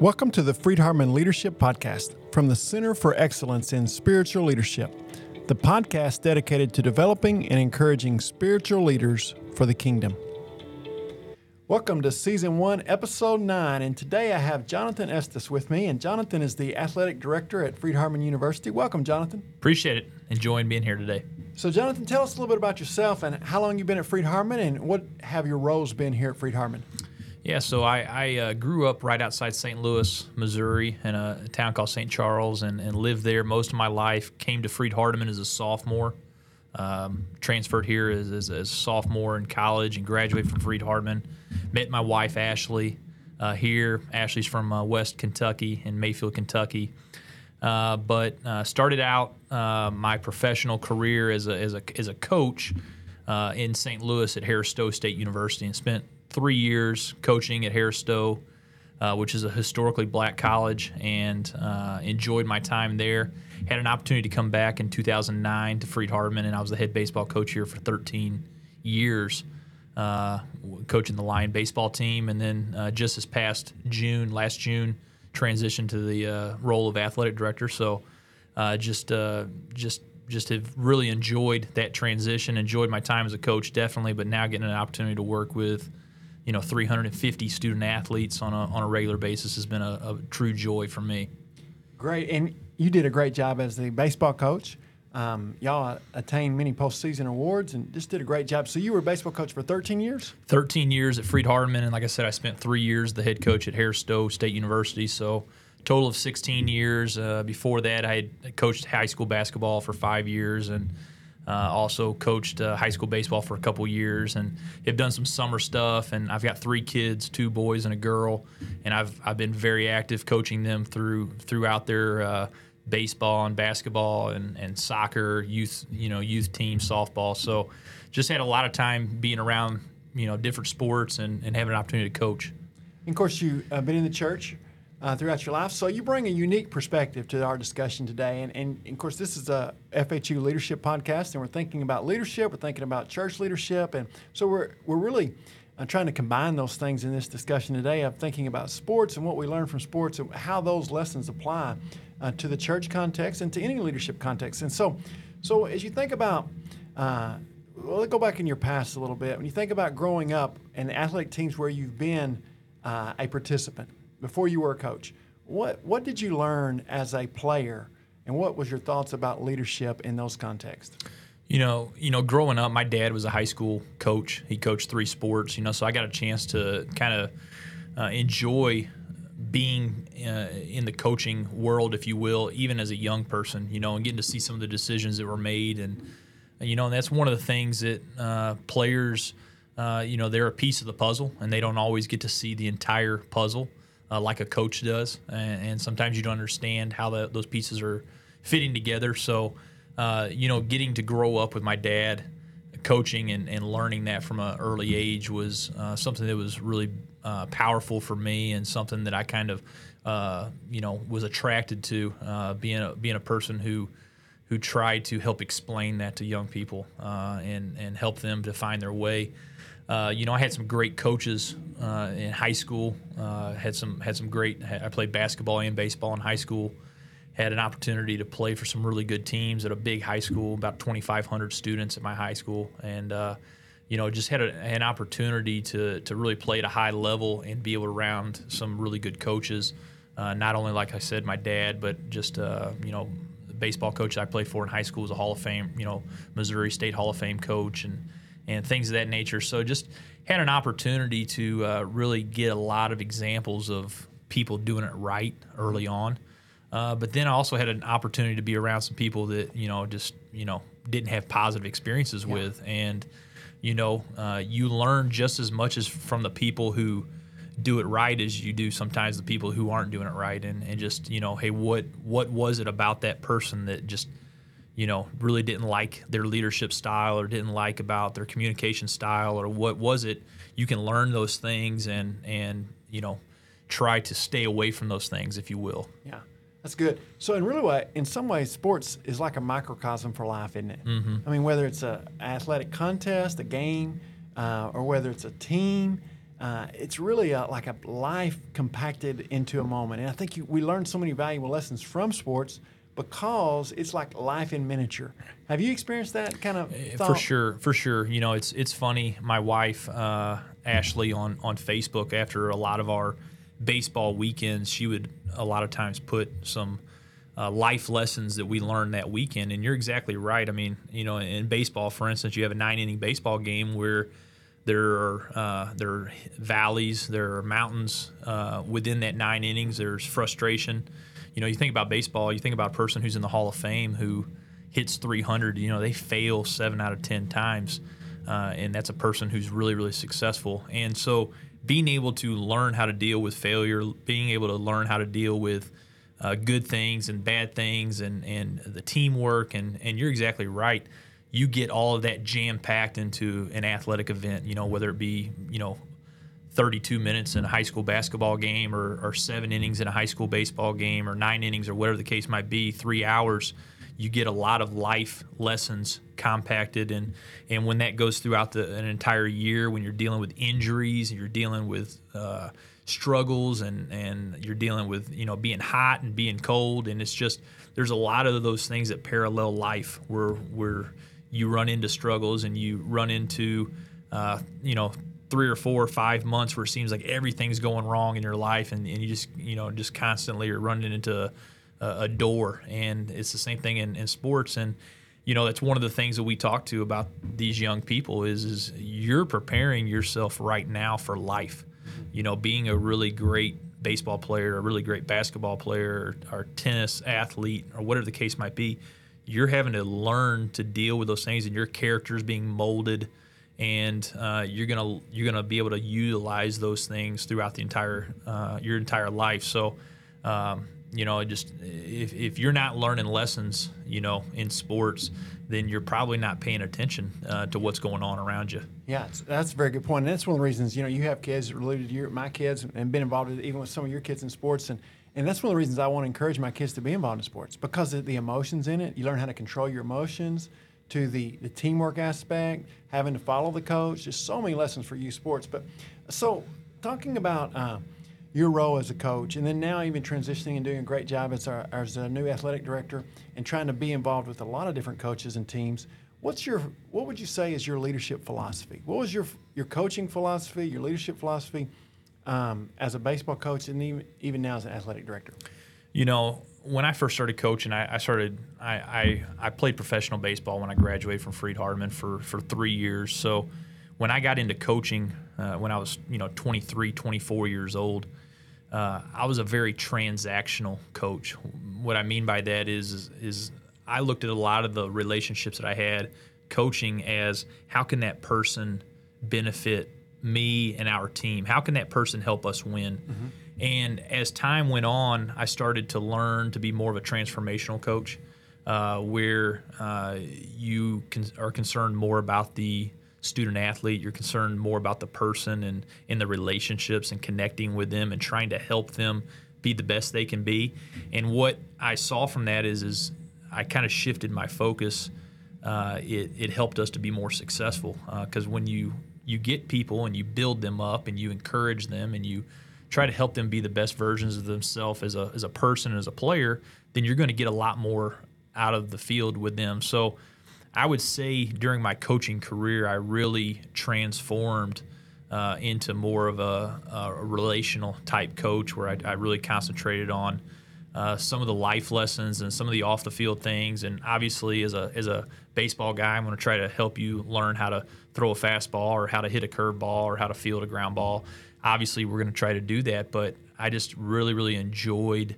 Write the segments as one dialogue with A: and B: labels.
A: Welcome to the Freed Hardeman Leadership Podcast from the Center for Excellence in Spiritual Leadership, the podcast dedicated to developing and encouraging spiritual leaders for the kingdom. Welcome to Season 1, Episode 9, and today I have Jonathan Estes with me, and Jonathan is the Athletic Director at Freed Hardeman University. Welcome, Jonathan.
B: Appreciate it. Enjoying being here today.
A: So, Jonathan, tell us a little bit about yourself and how long you've been at Freed Hardeman, and what have your roles been here at Freed Hardeman?
B: Yeah, so I, I uh, grew up right outside St. Louis, Missouri, in a, town called St. Charles, and, and, lived there most of my life. Came to Freed Hardeman as a sophomore. Um, transferred here as, as, as, a sophomore in college and graduated from Freed Hardeman. Met my wife Ashley uh, here. Ashley's from uh, West Kentucky in Mayfield, Kentucky. Uh, but uh, started out uh, my professional career as a, as a, as a coach in St. Louis at Harris Stowe State University and spent three years coaching at Harris Stowe, uh, which is a historically black college, and uh, enjoyed my time there. Had an opportunity to come back in 2009 to Freed Hardeman, and I was the head baseball coach here for 13 years, uh, coaching the Lion baseball team. And then uh, just this past June, last June, transitioned to the uh, role of athletic director. So uh, just just just have really enjoyed that transition. Enjoyed my time as a coach, definitely, but now getting an opportunity to work with you know 350 student athletes on a, on a regular basis has been a, a true joy for me.
A: Great, and you did a great job as the baseball coach. Um, y'all attained many postseason awards and just did a great job. So you were a baseball coach for 13 years?
B: 13 years at Freed Hardeman, and like I said, I spent three years the head coach at Harris Stowe State University. So total of 16 years. Uh, before that, I had coached high school basketball for five years and uh, also coached uh, high school baseball for a couple years and have done some summer stuff. And I've got three kids, two boys and a girl, and I've I've been very active coaching them through throughout their uh, baseball and basketball and, and soccer, youth you know youth team, softball. So just had a lot of time being around you know different sports and, and having an opportunity to coach.
A: And of course, you've uh, been in the church uh, throughout your life. So you bring a unique perspective to our discussion today. And, and, and, of course, this is a FHU leadership podcast, and we're thinking about leadership. We're thinking about church leadership, and so we're we're really uh, trying to combine those things in this discussion today. I'm thinking about sports and what we learn from sports, and how those lessons apply uh, to the church context and to any leadership context. And so, so as you think about uh, well, let's go back in your past a little bit. When you think about growing up and athletic teams where you've been uh, a participant, before you were a coach. What what did you learn as a player, and what was your thoughts about leadership in those contexts?
B: You know, you know, growing up, my dad was a high school coach. He coached three sports. You know, so I got a chance to kind of uh, enjoy being uh, in the coaching world, if you will, even as a young person. You know, and getting to see some of the decisions that were made, and you know, and that's one of the things that uh, players. Uh, you know, they're a piece of the puzzle, and they don't always get to see the entire puzzle uh, like a coach does, and, and, sometimes you don't understand how the, those pieces are fitting together. So, uh, you know, getting to grow up with my dad, coaching and, and learning that from an early age was uh, something that was really uh, powerful for me, and something that I kind of, uh, you know, was attracted to uh, being a, being a person who who tried to help explain that to young people and and help them to find their way. Uh, you know, I had some great coaches uh, in high school. Uh, had some had some great. I played basketball and baseball in high school. Had an opportunity to play for some really good teams at a big high school, about 2,500 students at my high school, and uh, you know, just had a, an opportunity to to really play at a high level and be able to round some really good coaches. Uh, not only, like I said, my dad, but just you know, the baseball coach I played for in high school was a Hall of Fame, you know, Missouri State Hall of Fame coach, and and things of that nature. So just had an opportunity to uh, really get a lot of examples of people doing it right early on. Uh, but then I also had an opportunity to be around some people that you know just you know didn't have positive experiences yeah. with, and you know uh, you learn just as much as from the people who do it right as you do sometimes the people who aren't doing it right, and, and just you know hey what what was it about that person that just you know, really didn't like their leadership style or didn't like about their communication style or what was it, you can learn those things and and you know, try to stay away from those things if you will.
A: Yeah. That's good. So, in really way, in some ways, sports is like a microcosm for life, isn't it? Mm-hmm. I mean, whether it's an athletic contest, a game, uh, or whether it's a team, uh, it's really a, like a life compacted into a moment. And I think you, we learn so many valuable lessons from sports because it's like life in miniature. Have you experienced that kind of
B: For sure, for sure. You know, it's it's funny. My wife uh, Ashley on on Facebook after a lot of our baseball weekends, she would a lot of times put some uh, life lessons that we learned that weekend. And you're exactly right. I mean, you know, in baseball, for instance, you have a nine inning baseball game where there are uh, there are valleys, there are mountains uh, within that nine innings. There's frustration. You know, you think about baseball, you think about a person who's in the Hall of Fame who hits 300. You know, they fail seven out of ten times, uh, and that's a person who's really really successful. And so, being able to learn how to deal with failure, being able to learn how to deal with uh, good things and bad things, and and the teamwork, and and you're exactly right you get all of that jam packed into an athletic event, you know, whether it be, you know, 32 minutes in a high school basketball game or, or seven innings in a high school baseball game or nine innings or whatever the case might be, three hours, you get a lot of life lessons compacted. And, and when that goes throughout the, an entire year, when you're dealing with injuries, and you're dealing with uh, struggles and, and you're dealing with, you know, being hot and being cold. And it's just, there's a lot of those things that parallel life where, where you run into struggles and you run into, uh, you know, three or four or five months where it seems like everything's going wrong in your life and, and you just you know just constantly are running into a, a door. And it's the same thing in, in sports. And you know that's one of the things that we talk to about these young people is is you're preparing yourself right now for life. You know being a really great baseball player a really great basketball player or, or tennis athlete or whatever the case might be you're having to learn to deal with those things and your character is being molded and uh, you're gonna you're gonna be able to utilize those things throughout the entire uh, your entire life. So, um, you know, just if, if you're not learning lessons, you know, in sports, then you're probably not paying attention uh, to what's going on around you.
A: Yeah, that's a very good point. And that's one of the reasons, you know, you have kids related to your, my kids and been involved with, even with some of your kids in sports. And, and that's one of the reasons I want to encourage my kids to be involved in sports because of the emotions in it. You learn how to control your emotions to the, the teamwork aspect, having to follow the coach. Just so many lessons for you sports. But so talking about uh, your role as a coach, and then now even transitioning and doing a great job as, our, as a new athletic director and trying to be involved with a lot of different coaches and teams. What's your what would you say is your leadership philosophy? What was your your coaching philosophy, your leadership philosophy um, as a baseball coach, and even even now as an athletic director?
B: You know, when I first started coaching, I, I started I, I, I played professional baseball when I graduated from Freed Hardeman for for three years. So when I got into coaching, uh, when I was you know 23, 24 years old, uh, I was a very transactional coach. What I mean by that is, is is I looked at a lot of the relationships that I had coaching as how can that person benefit me and our team? How can that person help us win? Mm-hmm. And as time went on, I started to learn to be more of a transformational coach, uh, where uh, you can, are concerned more about the student athlete. You're concerned more about the person and in the relationships and connecting with them and trying to help them be the best they can be. And what I saw from that is, is I kind of shifted my focus. Uh, it, it helped us to be more successful because when you you get people and you build them up and you encourage them and you try to help them be the best versions of themselves as a, as a person as a player, then you're going to get a lot more out of the field with them. So I would say during my coaching career, I really transformed uh, into more of a, a, relational type coach where I, I really concentrated on uh, some of the life lessons and some of the off the field things. And obviously, as a, as a baseball guy, I'm going to try to help you learn how to throw a fastball or how to hit a curveball or how to field a ground ball obviously we're going to try to do that but i just really really enjoyed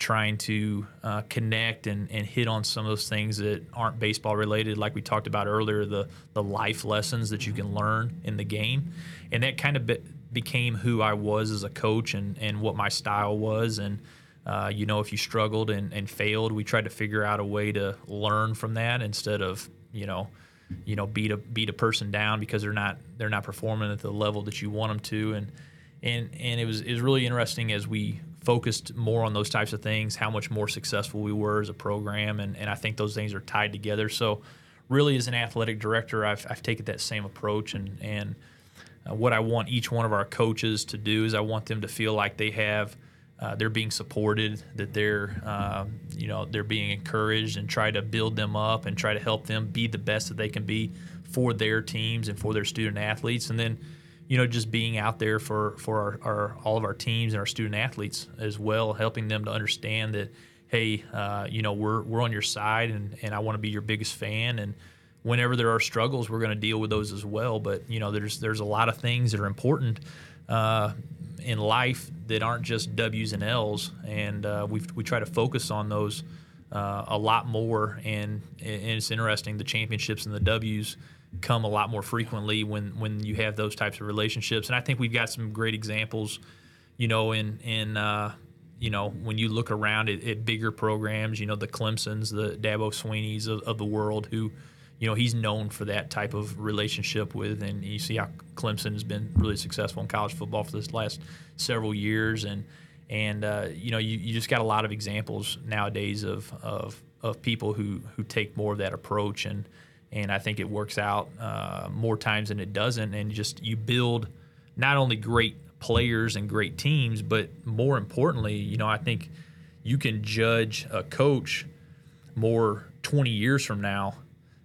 B: trying to uh, connect and, and hit on some of those things that aren't baseball related like we talked about earlier the the life lessons that you can learn in the game. And that kind of be, became who i was as a coach and, and what my style was. And uh, you know if you struggled and, and failed we tried to figure out a way to learn from that instead of you know you know beat a beat a person down because they're not they're not performing at the level that you want them to. And and and it was it was really interesting as we focused more on those types of things how much more successful we were as a program. And, and I think those things are tied together. So really as an athletic director I've, I've taken that same approach. And and uh, what I want each one of our coaches to do is I want them to feel like they have uh, they're being supported, that they're uh, you know they're being encouraged, and try to build them up and try to help them be the best that they can be for their teams and for their student athletes, and then you know just being out there for for our, our all of our teams and our student athletes as well, helping them to understand that hey, uh, you know we're we're on your side, and and I want to be your biggest fan, and whenever there are struggles, we're going to deal with those as well. But you know there's there's a lot of things that are important. Uh, in life that aren't just W's and L's, and uh, we we try to focus on those uh, a lot more. And, and it's interesting the championships and the W's come a lot more frequently when when you have those types of relationships. And I think we've got some great examples, you know, in in uh, you know when you look around at, at, bigger programs, you know, the Clemson's, the Dabo Swinney's of, of the world who you know he's known for that type of relationship with, and you see how Clemson has been really successful in college football for this last several years, and and uh, you know you, you just got a lot of examples nowadays of of of people who who take more of that approach, and and I think it works out uh, more times than it doesn't, and just you build not only great players and great teams, but more importantly, you know I think you can judge a coach more 20 years from now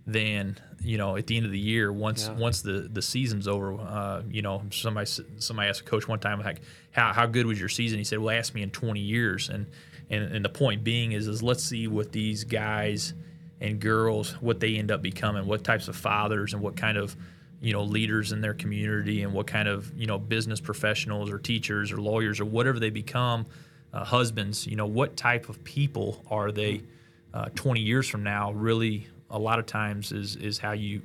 B: than you know at the end of the year once yeah. once the the season's over uh, you know somebody somebody asked a coach one time like how, how good was your season he said well ask me in 20 years and, and and the point being is is let's see what these guys and girls what they end up becoming what types of fathers and what kind of you know leaders in their community and what kind of you know business professionals or teachers or lawyers or whatever they become uh, husbands you know what type of people are they uh, 20 years from now really a lot of times is is how you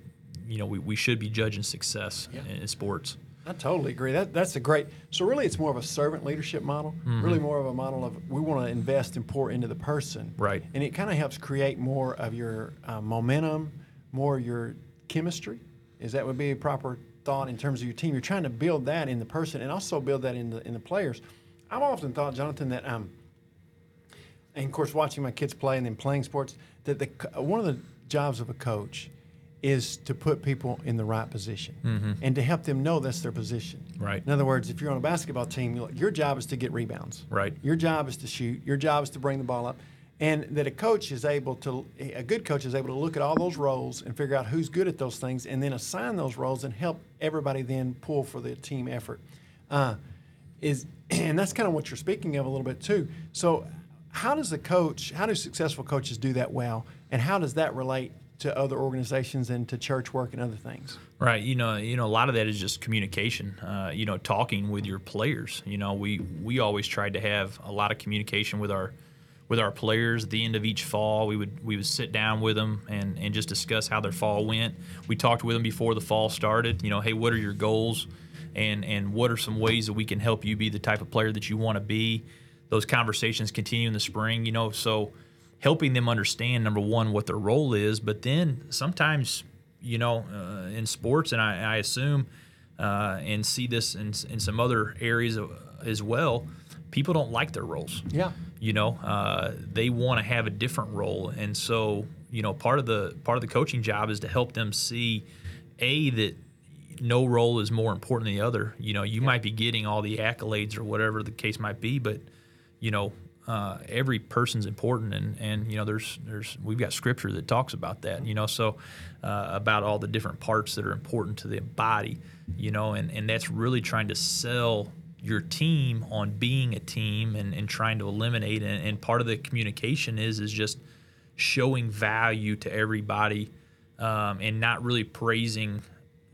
B: you know we, we should be judging success yeah. in, in, sports.
A: I totally agree. That that's a great. So really, it's more of a servant leadership model. Mm-hmm. Really, more of a model of we want to invest and pour into the person.
B: Right.
A: And it kind of helps create more of your uh, momentum, more your chemistry. Is that would be a proper thought in terms of your team? You're trying to build that in the person and also build that in the in the players. I've often thought, Jonathan, that um, and of course, watching my kids play and then playing sports, that the one of the jobs of a coach is to put people in the right position mm-hmm. and to help them know that's their position.
B: Right.
A: In other words, if you're on a basketball team, your job is to get rebounds.
B: Right.
A: Your job is to shoot. Your job is to bring the ball up. And that a coach is able to, a good coach is able to look at all those roles and figure out who's good at those things and then assign those roles and help everybody then pull for the team effort. Uh, is and that's kind of what you're speaking of a little bit too. So, how does the coach, how do successful coaches do that well? And how does that relate to other organizations and to church work and other things?
B: Right. You know, you know, a lot of that is just communication. Uh, you know, talking with your players. You know, we we always tried to have a lot of communication with our with our players at the end of each fall. We would we would sit down with them and and just discuss how their fall went. We talked with them before the fall started. You know, hey, what are your goals? And and what are some ways that we can help you be the type of player that you want to be? Those conversations continue in the spring. You know, so helping them understand number one what their role is, but then sometimes you know uh, in sports, and I, I assume uh, and see this in, in some other areas as well. People don't like their roles.
A: Yeah,
B: you know uh, they want to have a different role, and so you know part of the part of the coaching job is to help them see a that no role is more important than the other. You know, you yeah. might be getting all the accolades or whatever the case might be, but you know, uh, every person's important, and and you know there's there's we've got scripture that talks about that, you know, so uh, about all the different parts that are important to the body, you know, and and that's really trying to sell your team on being a team and, and trying to eliminate and, and part of the communication is is just showing value to everybody um, and not really praising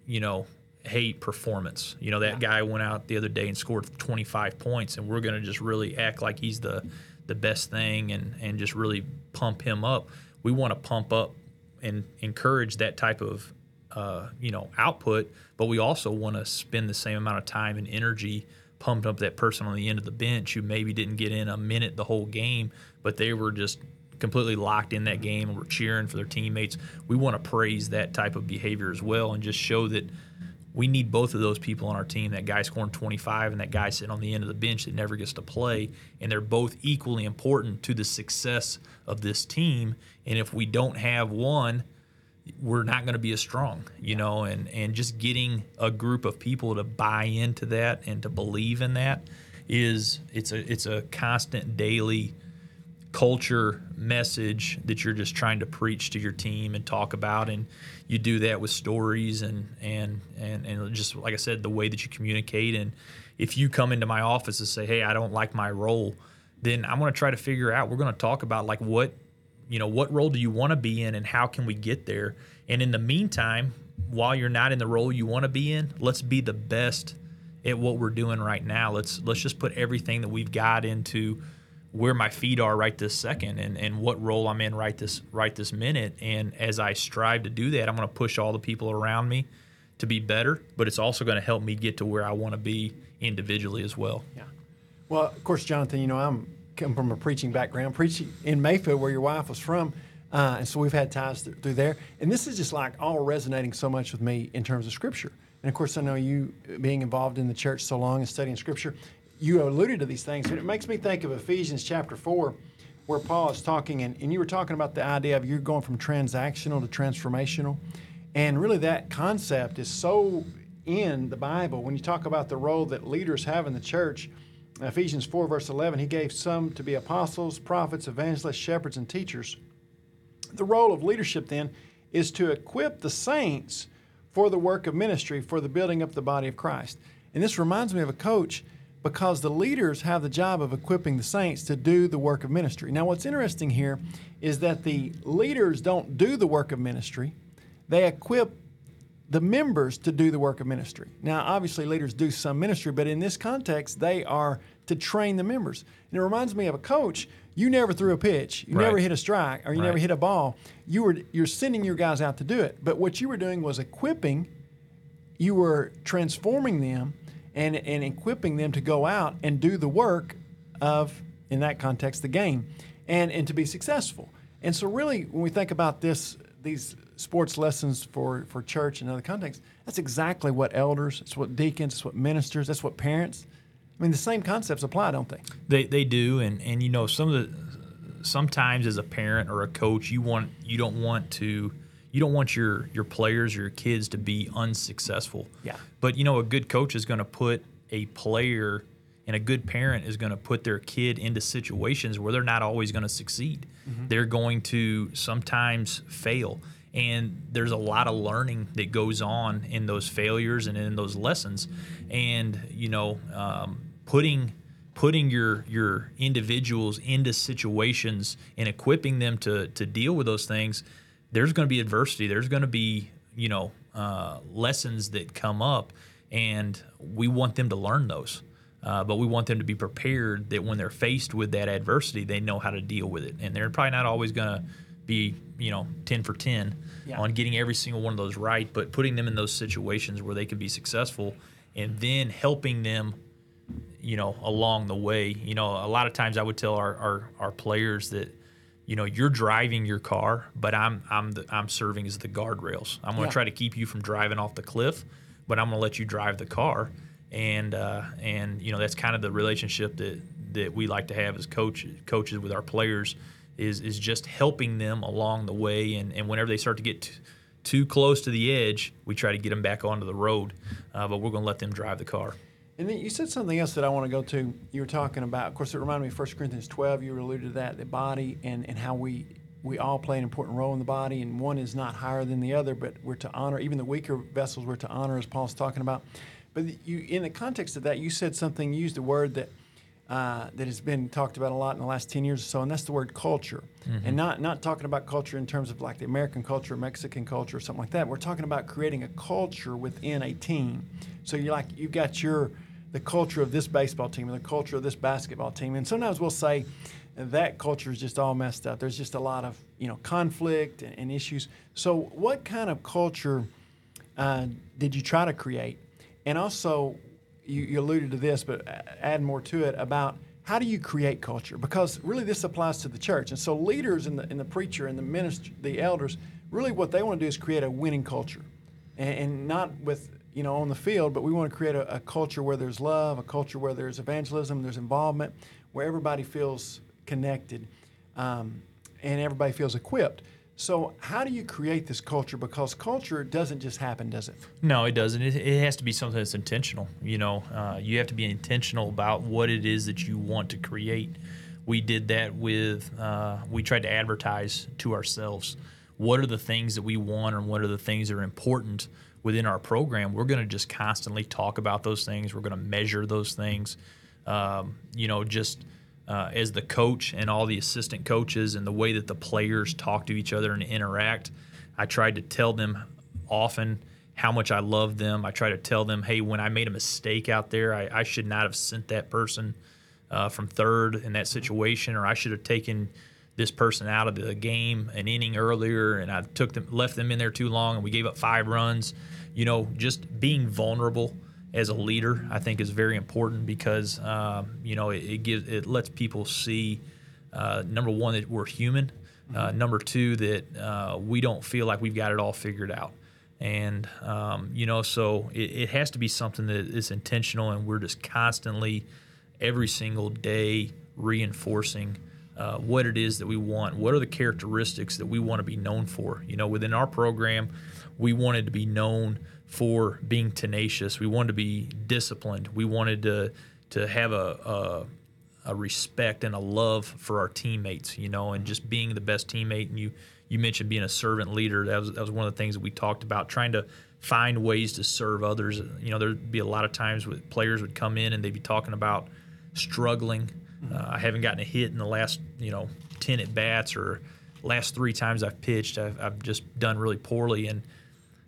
B: you know hate performance. You know, that yeah. guy went out the other day and scored 25 points, and we're going to just really act like he's the the best thing and and just really pump him up. We want to pump up and encourage that type of uh, you know output, but we also want to spend the same amount of time and energy pumping up that person on the end of the bench who maybe didn't get in a minute the whole game, but they were just completely locked in that game and were cheering for their teammates. We want to praise that type of behavior as well and just show that we need both of those people on our team that guy scoring 25 and that guy sitting on the end of the bench that never gets to play. And they're both equally important to the success of this team. And if we don't have one, we're not going to be as strong, you know, and, and just getting a group of people to buy into that and to believe in that is it's a it's a constant daily culture message that you're just trying to preach to your team and talk about and you do that with stories and and and, and just like I said the way that you communicate. And if you come into my office and say hey I don't like my role then I'm going to try to figure out we're going to talk about like what you know what role do you want to be in and how can we get there? And in the meantime while you're not in the role you want to be in let's be the best at what we're doing right now. Let's let's just put everything that we've got into where my feet are right this second and, and what role I'm in right this right this minute and as I strive to do that I'm going to push all the people around me to be better but it's also going to help me get to where I want to be individually as well
A: yeah well of course Jonathan you know I'm come from a preaching background, preaching in Mayfield, where your wife was from. Uh, and so we've had ties th- through there. And this is just like all resonating so much with me in terms of Scripture. And of course, I know you being involved in the church so long and studying Scripture, you alluded to these things. but it makes me think of Ephesians chapter 4, where Paul is talking, and, and you were talking about the idea of you're going from transactional to transformational. And really, that concept is so in the Bible. When you talk about the role that leaders have in the church, Ephesians 4, verse 11, he gave some to be apostles, prophets, evangelists, shepherds, and teachers. The role of leadership then is to equip the saints for the work of ministry, for the building up the body of Christ. And this reminds me of a coach because the leaders have the job of equipping the saints to do the work of ministry. Now, what's interesting here is that the leaders don't do the work of ministry, they equip the members to do the work of ministry. Now, obviously, leaders do some ministry, but in this context, they are to train the members. And it reminds me of a coach. You never threw a pitch, you
B: Right.
A: never hit a strike, or you
B: Right.
A: never hit a ball. You were you're sending your guys out to do it. But what you were doing was equipping. You were transforming them and and equipping them to go out and do the work of, in that context, the game, and and to be successful. And so, really, when we think about this, these sports lessons for for church and other contexts, that's exactly what elders, it's what deacons, it's what ministers, that's what parents. I mean, the same concepts apply, don't they?
B: They they do, and and you know some of the sometimes as a parent or a coach, you want you don't want to you don't want your your players or your kids to be unsuccessful.
A: Yeah.
B: But you know a good coach is going to put a player and a good parent is going to put their kid into situations where they're not always going to succeed. They're going to sometimes fail. And there's a lot of learning that goes on in those failures and in those lessons. And, you know, um, putting putting your your individuals into situations and equipping them to to deal with those things there's going to be adversity there's going to be you know uh, lessons that come up and we want them to learn those uh, but we want them to be prepared that when they're faced with that adversity they know how to deal with it and they're probably not always going to be you know 10 for 10
A: Yeah.
B: on getting every single one of those right but putting them in those situations where they can be successful and then helping them you know, along the way. You know, a lot of times I would tell our, our, our players that, you know, you're driving your car, but I'm I'm the, I'm serving as the guardrails. I'm going to
A: Yeah.
B: try to keep you from driving off the cliff, but I'm going to let you drive the car. And uh, and you know that's kind of the relationship that that we like to have as coach coaches with our players is is just helping them along the way. And, and whenever they start to get t- too close to the edge, we try to get them back onto the road. Uh, but we're going to let them drive the car.
A: And then you said something else that I want to go to. You were talking about, of course, it reminded me of 1 Corinthians 12. You alluded to that, the body, and, and how we we all play an important role in the body, and one is not higher than the other, but we're to honor, even the weaker vessels we're to honor, as Paul's talking about. But you, in the context of that, you said something, you used a word that uh, that has been talked about a lot in the last 10 years or so, and that's the word culture. And not, not talking about culture in terms of like the American culture, Mexican culture, or something like that. We're talking about creating a culture within a team. So you're like, you've got your, the culture of this baseball team and the culture of this basketball team. And sometimes we'll say that culture is just all messed up. There's just a lot of, you know, conflict and, and issues. So what kind of culture uh, did you try to create? And also, you, you alluded to this, but add more to it about how do you create culture? Because really, this applies to the church. And so, leaders and the, the preacher and the minister, the elders, really what they want to do is create a winning culture, and, and not with you know on the field, but we want to create a, a culture where there's love, a culture where there's evangelism, there's involvement, where everybody feels connected, um, and everybody feels equipped. So, how do you create this culture? Because culture doesn't just happen, does it?
B: No, it doesn't. It, it has to be something that's intentional. You know, uh, you have to be intentional about what it is that you want to create. We did that with, uh, we tried to advertise to ourselves what are the things that we want and what are the things that are important within our program. We're going to just constantly talk about those things, we're going to measure those things. Um, you know, just uh, as the coach and all the assistant coaches and the way that the players talk to each other and interact. I tried to tell them often how much I love them. I try to tell them, hey, when I made a mistake out there, I, I should not have sent that person uh, from third in that situation, or I should have taken this person out of the game an inning earlier, and I took them, left them in there too long, and we gave up five runs. You know, just being vulnerable as a leader, I think, is very important because um, you know it, it, gives it lets people see uh, number one that we're human, uh, mm-hmm. number two that uh, we don't feel like we've got it all figured out, and um, you know so it, it, has to be something that is intentional, and we're just constantly, every single day, reinforcing. Uh, what it is that we want, what are the characteristics that we want to be known for? You know, within our program, we wanted to be known for being tenacious. We wanted to be disciplined. We wanted to to have a, a, a respect and a love for our teammates, you know, and just being the best teammate. And you you mentioned being a servant leader. That was that was one of the things that we talked about, trying to find ways to serve others. You know, there'd be a lot of times with players would come in and they'd be talking about struggling. Uh, I haven't gotten a hit in the last you know ten at bats or last three times I've pitched. I've, I've just done really poorly and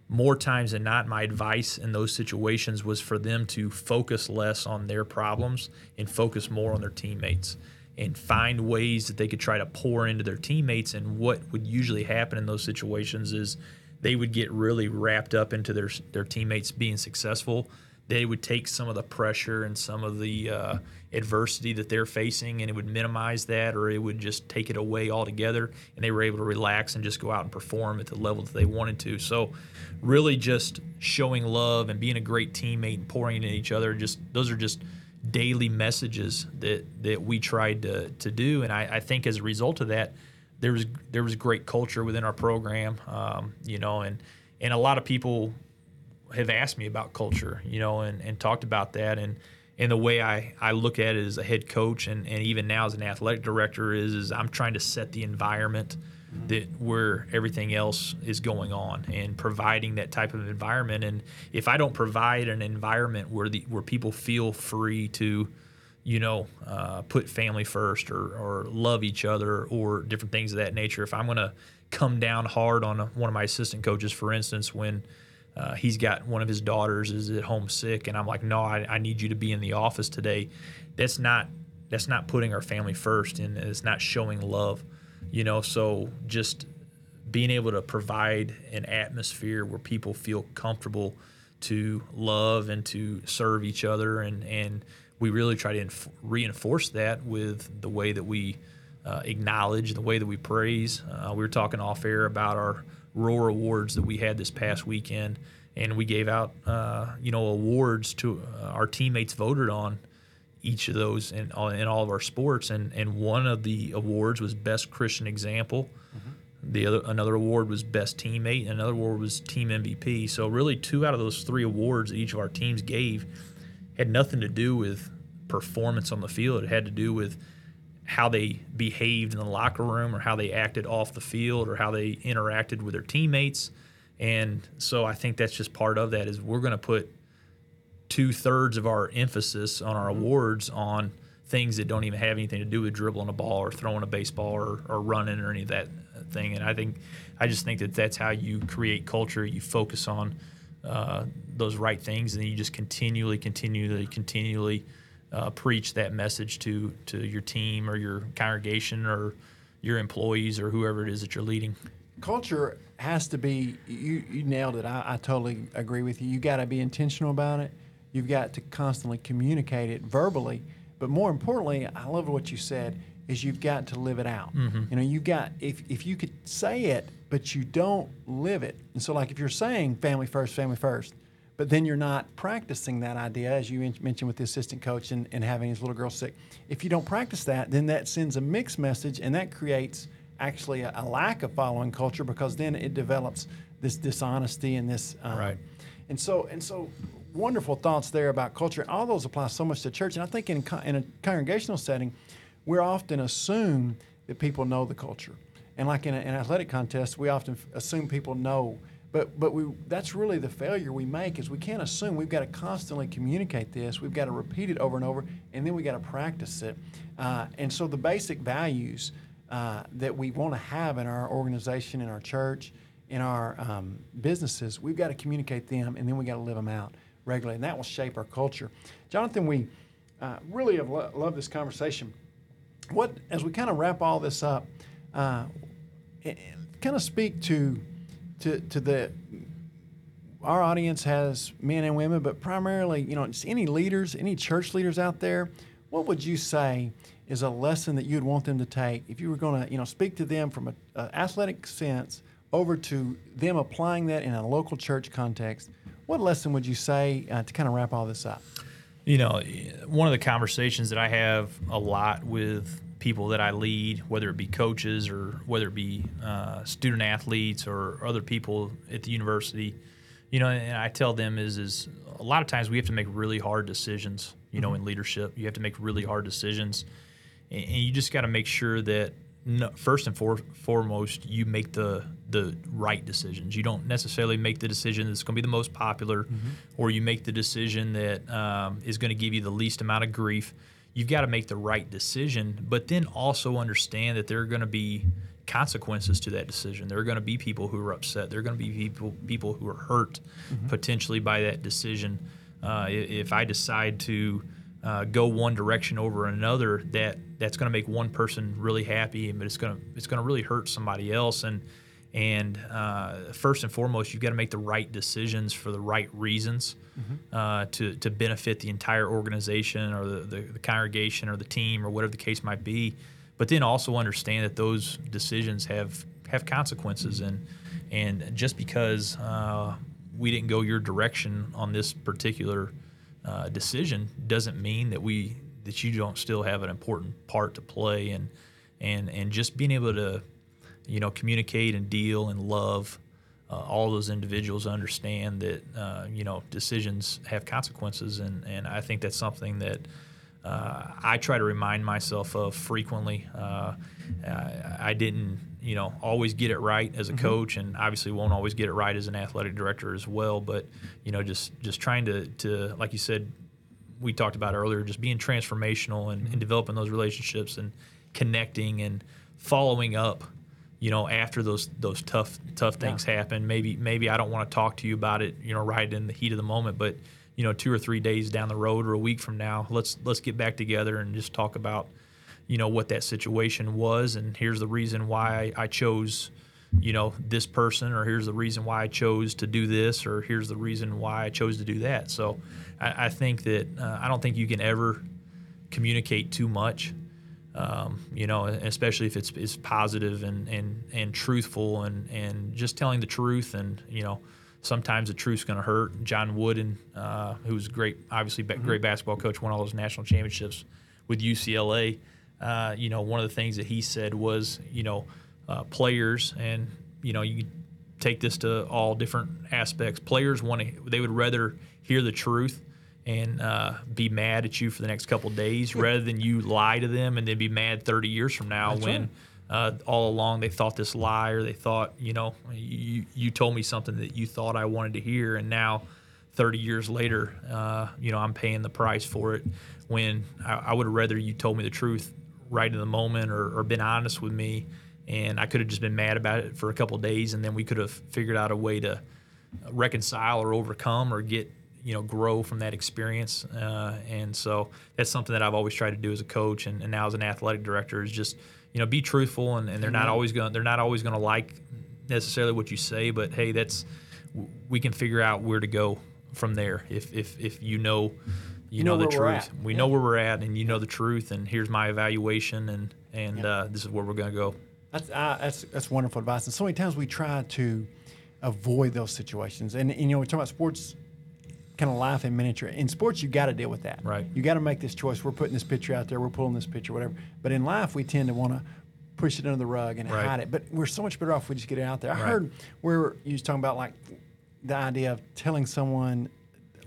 B: more times than not, my advice in those situations was for them to focus less on their problems and focus more on their teammates and find ways that they could try to pour into their teammates. And what would usually happen in those situations is they would get really wrapped up into their, their teammates being successful they would take some of the pressure and some of the uh, adversity that they're facing and it would minimize that or it would just take it away altogether and they were able to relax and just go out and perform at the level that they wanted to. So really just showing love and being a great teammate and pouring into each other just those are just daily messages that that we tried to, to do. And I, I think as a result of that there was there was great culture within our program um, you know and and a lot of people have asked me about culture, you know, and, and talked about that. And, and the way I, I look at it as a head coach and, and even now as an athletic director is, is I'm trying to set the environment that where everything else is going on and providing that type of environment. And if I don't provide an environment where the where people feel free to, you know, uh, put family first or, or love each other or different things of that nature, if I'm going to come down hard on a, one of my assistant coaches, for instance, when – uh, he's got one of his daughters is at home sick, and I'm like, no, I, I need you to be in the office today. That's not that's not putting our family first, and it's not showing love, you know. So just being able to provide an atmosphere where people feel comfortable to love and to serve each other, and and we really try to inf- reinforce that with the way that we uh, acknowledge, the way that we praise. Uh, we were talking off air about our Roar Awards that we had this past weekend, and we gave out uh, you know awards to uh, our teammates voted on each of those in, in all of our sports, and and one of the awards was best Christian example. Mm-hmm. The other another award was best teammate, and another award was team MVP. So really, two out of those three awards that each of our teams gave had nothing to do with performance on the field. It had to do with how they behaved in the locker room or how they acted off the field or how they interacted with their teammates. And so I think that's just part of that is we're going to put two thirds of our emphasis on our mm-hmm. awards on things that don't even have anything to do with dribbling a ball or throwing a baseball or, or running or any of that thing. And I think I just think that that's how you create culture. You focus on uh, those right things, and then you just continually, continually, continually uh, preach that message to to your team or your congregation or your employees or whoever it is that you're leading.
A: Culture has to be. You, you nailed it. I, I totally agree with you. You got to be intentional about it. You've got to constantly communicate it verbally, but more importantly, I love what you said. Is you've got to live it out. Mm-hmm. You know, you've got if if you could say it, but you don't live it. And so, like if you're saying family first, family first, but then you're not practicing that idea, as you mentioned with the assistant coach and, and having his little girl sick. If you don't practice that, then that sends a mixed message and that creates actually a, a lack of following culture because then it develops this dishonesty and this um,
B: Right.
A: and so and so wonderful thoughts there about culture all those apply so much to church and i think in, in a congregational setting we're often assume that people know the culture and like in a- an athletic contest we often f- assume people know but but we that's really the failure we make is we can't assume. We've got to constantly communicate this. We've got to repeat it over and over and then we got to practice it. Uh, and so the basic values uh, that we want to have in our organization in our church in our um, businesses we've got to communicate them and then we got to live them out regularly and that will shape our culture. Jonathan we uh, really have lo- loved this conversation. What as we kind of wrap all this up uh, kind of speak to to to the our audience has men and women, but primarily, you know, just any leaders, any church leaders out there. What would you say is a lesson that you'd want them to take if you were going to, you know, speak to them from an athletic sense over to them applying that in a local church context? What lesson would you say uh, to kind of wrap all this up?
B: You know, one of the conversations that I have a lot with people that I lead, whether it be coaches or whether it be uh, student athletes or other people at the university, you know, and I tell them is is a lot of times we have to make really hard decisions. You know, in leadership, you have to make really hard decisions, and, and you just got to make sure that no, first and for, foremost you make the the right decisions. You don't necessarily make the decision that's going to be the most popular, or you make the decision that um, is going to give you the least amount of grief. You've got to make the right decision, but then also understand that there are going to be consequences to that decision. There are going to be people who are upset. There are going to be people people who are hurt potentially by that decision. Uh, if I decide to uh, go one direction over another, that that's going to make one person really happy, but it's going to it's going to really hurt somebody else. And and uh, first and foremost, you've got to make the right decisions for the right reasons uh, to to benefit the entire organization or the, the, the congregation or the team or whatever the case might be. But then also understand that those decisions have have consequences, and and just because uh, we didn't go your direction on this particular uh, decision doesn't mean that we that you don't still have an important part to play and and and just being able to you know communicate and deal and love uh, all those individuals understand that uh, you know decisions have consequences and and I think that's something that uh, I try to remind myself of frequently. Uh, I, I didn't, you know, always get it right as a coach, and obviously won't always get it right as an athletic director as well. But you know, just just trying to to like you said, we talked about earlier, just being transformational and, and developing those relationships and connecting and following up. You know, after those those tough tough things happen, maybe maybe I don't want to talk to you about it. You know, right in the heat of the moment, but you know, two or three days down the road or a week from now, let's let's get back together and just talk about, you know, what that situation was, and here's the reason why I chose, you know, this person, or here's the reason why I chose to do this, or here's the reason why I chose to do that. So, I, I think that uh, I don't think you can ever communicate too much. Um, you know, especially if it's, it's positive and, and, and truthful and, and just telling the truth. And, you know, sometimes the truth's going to hurt. John Wooden, uh, who's great, obviously ba- great basketball coach, won all those national championships with UCLA. Uh, you know, one of the things that he said was, you know, uh, players, and, you know, you take this to all different aspects. Players want to, they would rather hear the truth and uh, be mad at you for the next couple of days rather than you lie to them and then be mad 30 years from now
A: That's
B: when
A: right.
B: uh, all along they thought this lie or they thought, you know, you, you told me something that you thought I wanted to hear. And now 30 years later, uh, you know, I'm paying the price for it when I, I would have rather you told me the truth right in the moment or, or been honest with me. And I could have just been mad about it for a couple of days and then we could have figured out a way to reconcile or overcome or get you know grow from that experience uh, and so that's something that i've always tried to do as a coach and, and now as an athletic director is just you know be truthful and, and they're not always going they're not always going to like necessarily what you say but hey that's we can figure out where to go from there if if, if you know you,
A: You know
B: know, the truth we
A: Yeah.
B: know where we're at and you know the truth and here's my evaluation and and uh, this is where we're going to go
A: That's, uh, that's that's wonderful advice. And so many times we try to avoid those situations. And, and you know, we talk about sports, kind of life in miniature. In sports, you got to deal with that.
B: Right.
A: You got to make this choice. We're putting this pitcher out there. We're pulling this pitcher, whatever. But in life, we tend to want to push it under the rug and
B: Right.
A: hide it. But we're so much better off if we just get it out there. I
B: Right.
A: heard where you was talking about like the idea of telling someone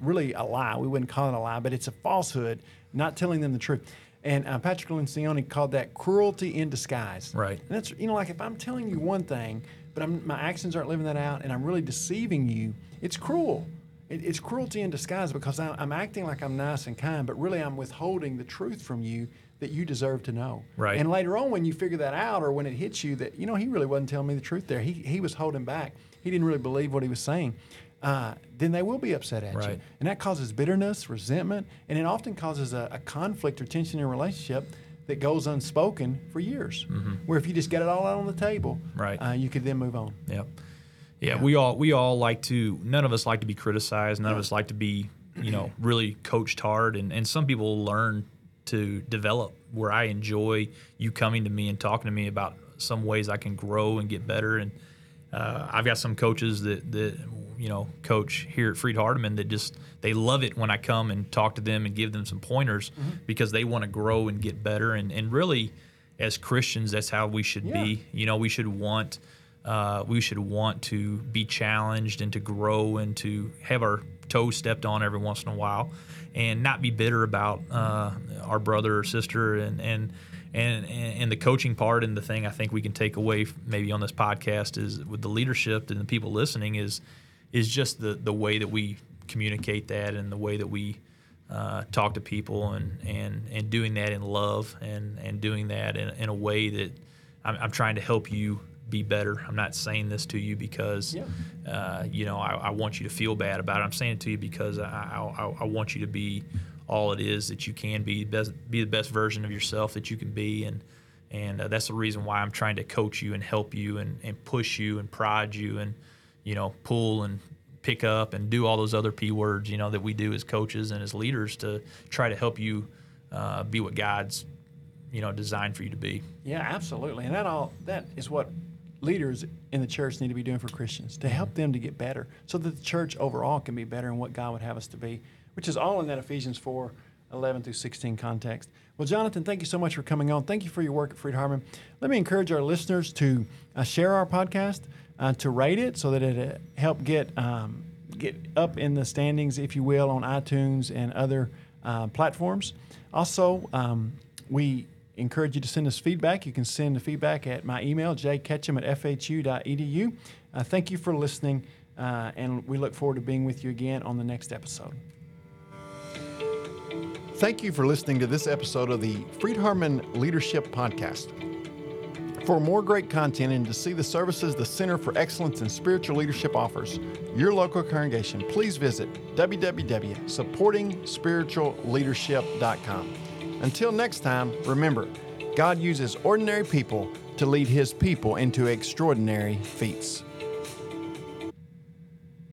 A: really a lie. We wouldn't call it a lie, but it's a falsehood, not telling them the truth. And uh, Patrick Lencioni called that cruelty in disguise.
B: Right.
A: And that's you know like if I'm telling you one thing, but I'm, my actions aren't living that out, and I'm really deceiving you, it's cruel. It, it's cruelty in disguise because I, I'm acting like I'm nice and kind, but really I'm withholding the truth from you that you deserve to know.
B: Right.
A: And later on, when you figure that out, or when it hits you that you know he really wasn't telling me the truth there, he he was holding back. He didn't really believe what he was saying. Uh, then they will be upset at you, and that causes bitterness, resentment, and it often causes a, a conflict or tension in a relationship that goes unspoken for years. Where if you just get it all out on the table,
B: Right.
A: uh, you could then move on.
B: Yep. Yeah, we all we all like to. None of us like to be criticized. None of us like to be, you know, really coached hard. And and some people learn to develop. Where I enjoy you coming to me and talking to me about some ways I can grow and get better. And uh, I've got some coaches that that you know coach here at Freed Hardeman that just they love it when I come and talk to them and give them some pointers because they want to grow and get better. And and really, as Christians, that's how we should
A: Yeah.
B: be. You know, we should want uh, we should want to be challenged and to grow and to have our toes stepped on every once in a while, and not be bitter about uh, our brother or sister and and. And, and the coaching part and the thing I think we can take away maybe on this podcast is with the leadership and the people listening is is just the the way that we communicate that and the way that we uh, talk to people and, and, and doing that in love and, and doing that in, in a way that I'm, I'm trying to help you be better. I'm not saying this to you because,
A: Yeah.
B: uh, you know, I, I want you to feel bad about it. I'm saying it to you because I, I, I- want you to be all it is that you can be, best, be the best version of yourself that you can be. And, and uh, that's the reason why I'm trying to coach you and help you and, and push you and prod you and, you know, pull and pick up and do all those other P words, you know, that we do as coaches and as leaders to try to help you uh, be what God's, you know, designed for you to be.
A: Yeah, absolutely. And that all that is what leaders in the church need to be doing for Christians to help them to get better so that the church overall can be better in what God would have us to be, which is all in that Ephesians 4 11 through 16 context. Well, Jonathan, thank you so much for coming on. Thank you for your work at Freed Hardeman. Let me encourage our listeners to uh, share our podcast, uh, to rate it so that it uh, help get um, get up in the standings, if you will, on iTunes and other uh, platforms. Also, um, we encourage you to send us feedback. You can send the feedback at my email, jketchum at fhu.edu. Uh, thank you for listening, uh, and we look forward to being with you again on the next episode. Thank you for listening to this episode of the Freed Hardeman Leadership Podcast. For more great content and to see the services the Center for Excellence in Spiritual Leadership offers, your local congregation, please visit www.supportingspiritualleadership.com. Until next time, remember, God uses ordinary people to lead his people into extraordinary feats.